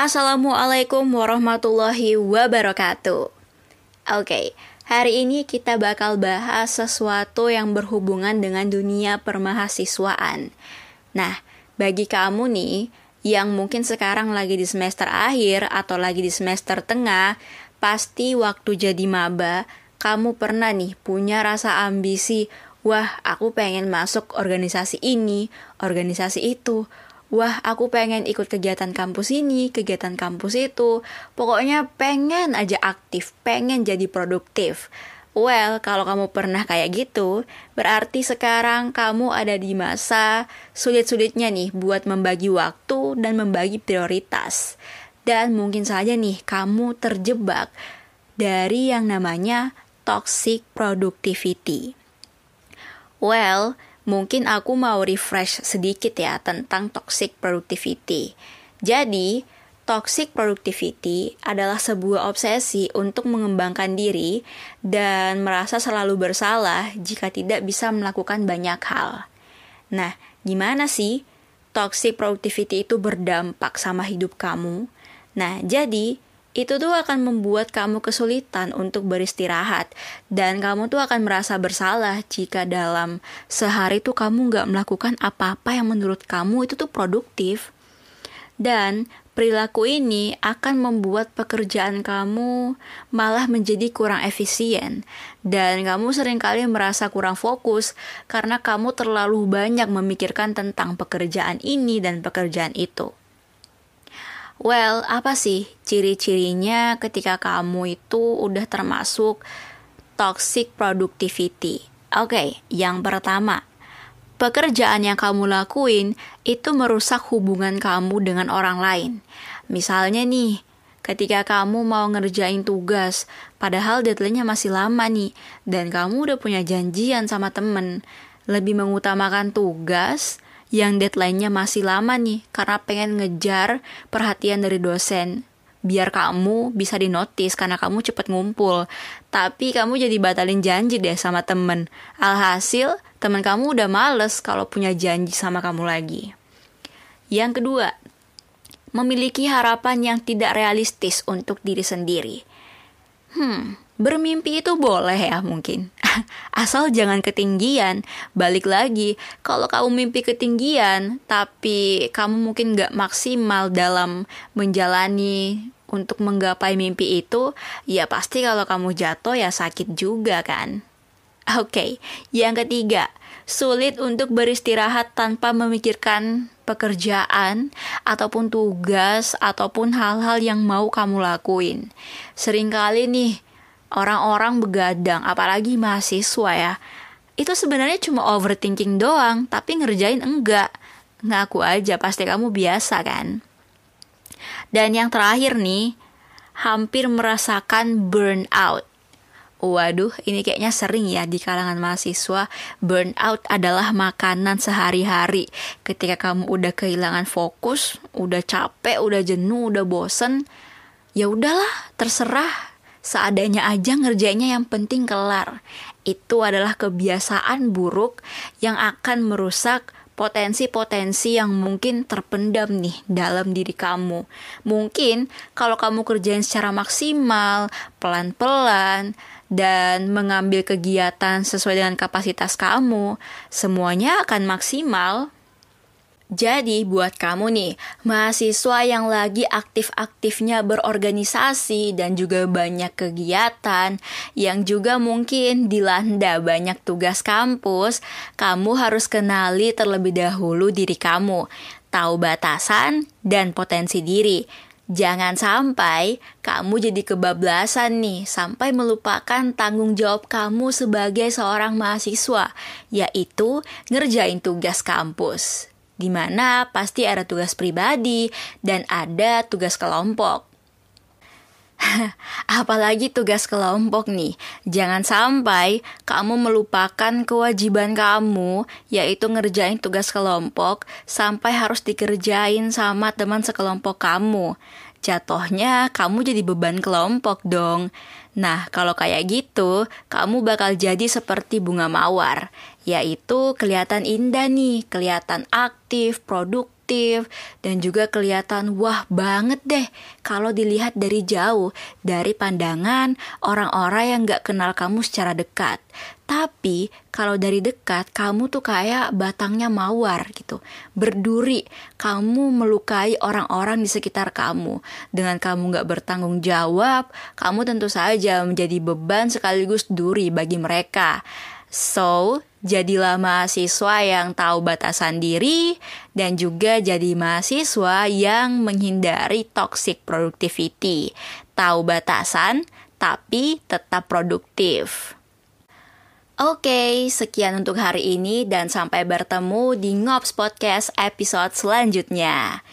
Assalamualaikum warahmatullahi wabarakatuh. Oke, hari ini kita bakal bahas sesuatu yang berhubungan dengan dunia permahasiswaan. Nah, bagi kamu nih yang mungkin sekarang lagi di semester akhir atau lagi di semester tengah, pasti waktu jadi maba, kamu pernah nih punya rasa ambisi, wah aku pengen masuk organisasi ini, organisasi itu, wah aku pengen ikut kegiatan kampus ini, kegiatan kampus itu. Pokoknya pengen aja aktif, pengen jadi produktif. Well, kalau kamu pernah kayak gitu, berarti sekarang kamu ada di masa sulit-sulitnya nih buat membagi waktu dan membagi prioritas. Dan mungkin saja nih kamu terjebak dari yang namanya toxic productivity. Well, mungkin aku mau refresh sedikit ya tentang toxic productivity. Jadi, toxic productivity adalah sebuah obsesi untuk mengembangkan diri dan merasa selalu bersalah jika tidak bisa melakukan banyak hal. Nah, gimana sih toxic productivity itu berdampak sama hidup kamu? Nah, jadi itu tuh akan membuat kamu kesulitan untuk beristirahat. Dan kamu tuh akan merasa bersalah jika dalam sehari tuh kamu nggak melakukan apa-apa yang menurut kamu itu tuh produktif. Dan perilaku ini akan membuat pekerjaan kamu malah menjadi kurang efisien. Dan kamu sering kali merasa kurang fokus karena kamu terlalu banyak memikirkan tentang pekerjaan ini dan pekerjaan itu. Well, apa sih ciri-cirinya ketika kamu itu udah termasuk toxic productivity? Oke, okay, yang pertama, pekerjaan yang kamu lakuin itu merusak hubungan kamu dengan orang lain. Misalnya nih, ketika kamu mau ngerjain tugas, padahal deadline-nya masih lama nih, dan kamu udah punya janjian sama temen, lebih mengutamakan tugas yang deadline-nya masih lama nih karena pengen ngejar perhatian dari dosen. Biar kamu bisa dinotis karena kamu cepet ngumpul. Tapi kamu jadi batalin janji deh sama temen. Alhasil temen kamu udah males kalau punya janji sama kamu lagi. Yang kedua memiliki harapan yang tidak realistis untuk diri sendiri. Hmm Bermimpi itu boleh ya mungkin. Asal jangan ketinggian. Balik lagi, kalau kamu mimpi ketinggian, tapi kamu mungkin gak maksimal dalam menjalani untuk menggapai mimpi itu, ya pasti kalau kamu jatuh ya sakit juga kan. Oke, okay. yang ketiga, sulit untuk beristirahat tanpa memikirkan pekerjaan ataupun tugas ataupun hal-hal yang mau kamu lakuin. Seringkali nih orang-orang begadang, apalagi mahasiswa ya. Itu sebenarnya cuma overthinking doang, tapi ngerjain enggak. Ngaku aja, pasti kamu biasa kan. Dan yang terakhir nih, hampir merasakan burnout. Waduh, ini kayaknya sering ya di kalangan mahasiswa. Burnout adalah makanan sehari-hari. Ketika kamu udah kehilangan fokus, udah capek, udah jenuh, udah bosen, ya udahlah, terserah seadanya aja ngerjainnya yang penting kelar. Itu adalah kebiasaan buruk yang akan merusak potensi-potensi yang mungkin terpendam nih dalam diri kamu. Mungkin kalau kamu kerjain secara maksimal, pelan-pelan, dan mengambil kegiatan sesuai dengan kapasitas kamu, semuanya akan maksimal. Jadi buat kamu nih, mahasiswa yang lagi aktif-aktifnya berorganisasi dan juga banyak kegiatan yang juga mungkin dilanda banyak tugas kampus, kamu harus kenali terlebih dahulu diri kamu, tahu batasan dan potensi diri. Jangan sampai kamu jadi kebablasan nih sampai melupakan tanggung jawab kamu sebagai seorang mahasiswa, yaitu ngerjain tugas kampus di mana pasti ada tugas pribadi dan ada tugas kelompok. Apalagi tugas kelompok nih, jangan sampai kamu melupakan kewajiban kamu, yaitu ngerjain tugas kelompok sampai harus dikerjain sama teman sekelompok kamu. Jatuhnya kamu jadi beban kelompok dong. Nah, kalau kayak gitu, kamu bakal jadi seperti bunga mawar yaitu kelihatan indah nih, kelihatan aktif, produktif, produktif, dan juga kelihatan wah banget deh kalau dilihat dari jauh, dari pandangan orang-orang yang gak kenal kamu secara dekat. Tapi kalau dari dekat kamu tuh kayak batangnya mawar gitu, berduri. Kamu melukai orang-orang di sekitar kamu. Dengan kamu gak bertanggung jawab, kamu tentu saja menjadi beban sekaligus duri bagi mereka. So, jadilah mahasiswa yang tahu batasan diri dan juga jadi mahasiswa yang menghindari toxic productivity. Tahu batasan tapi tetap produktif. Oke, sekian untuk hari ini dan sampai bertemu di Ngops Podcast episode selanjutnya.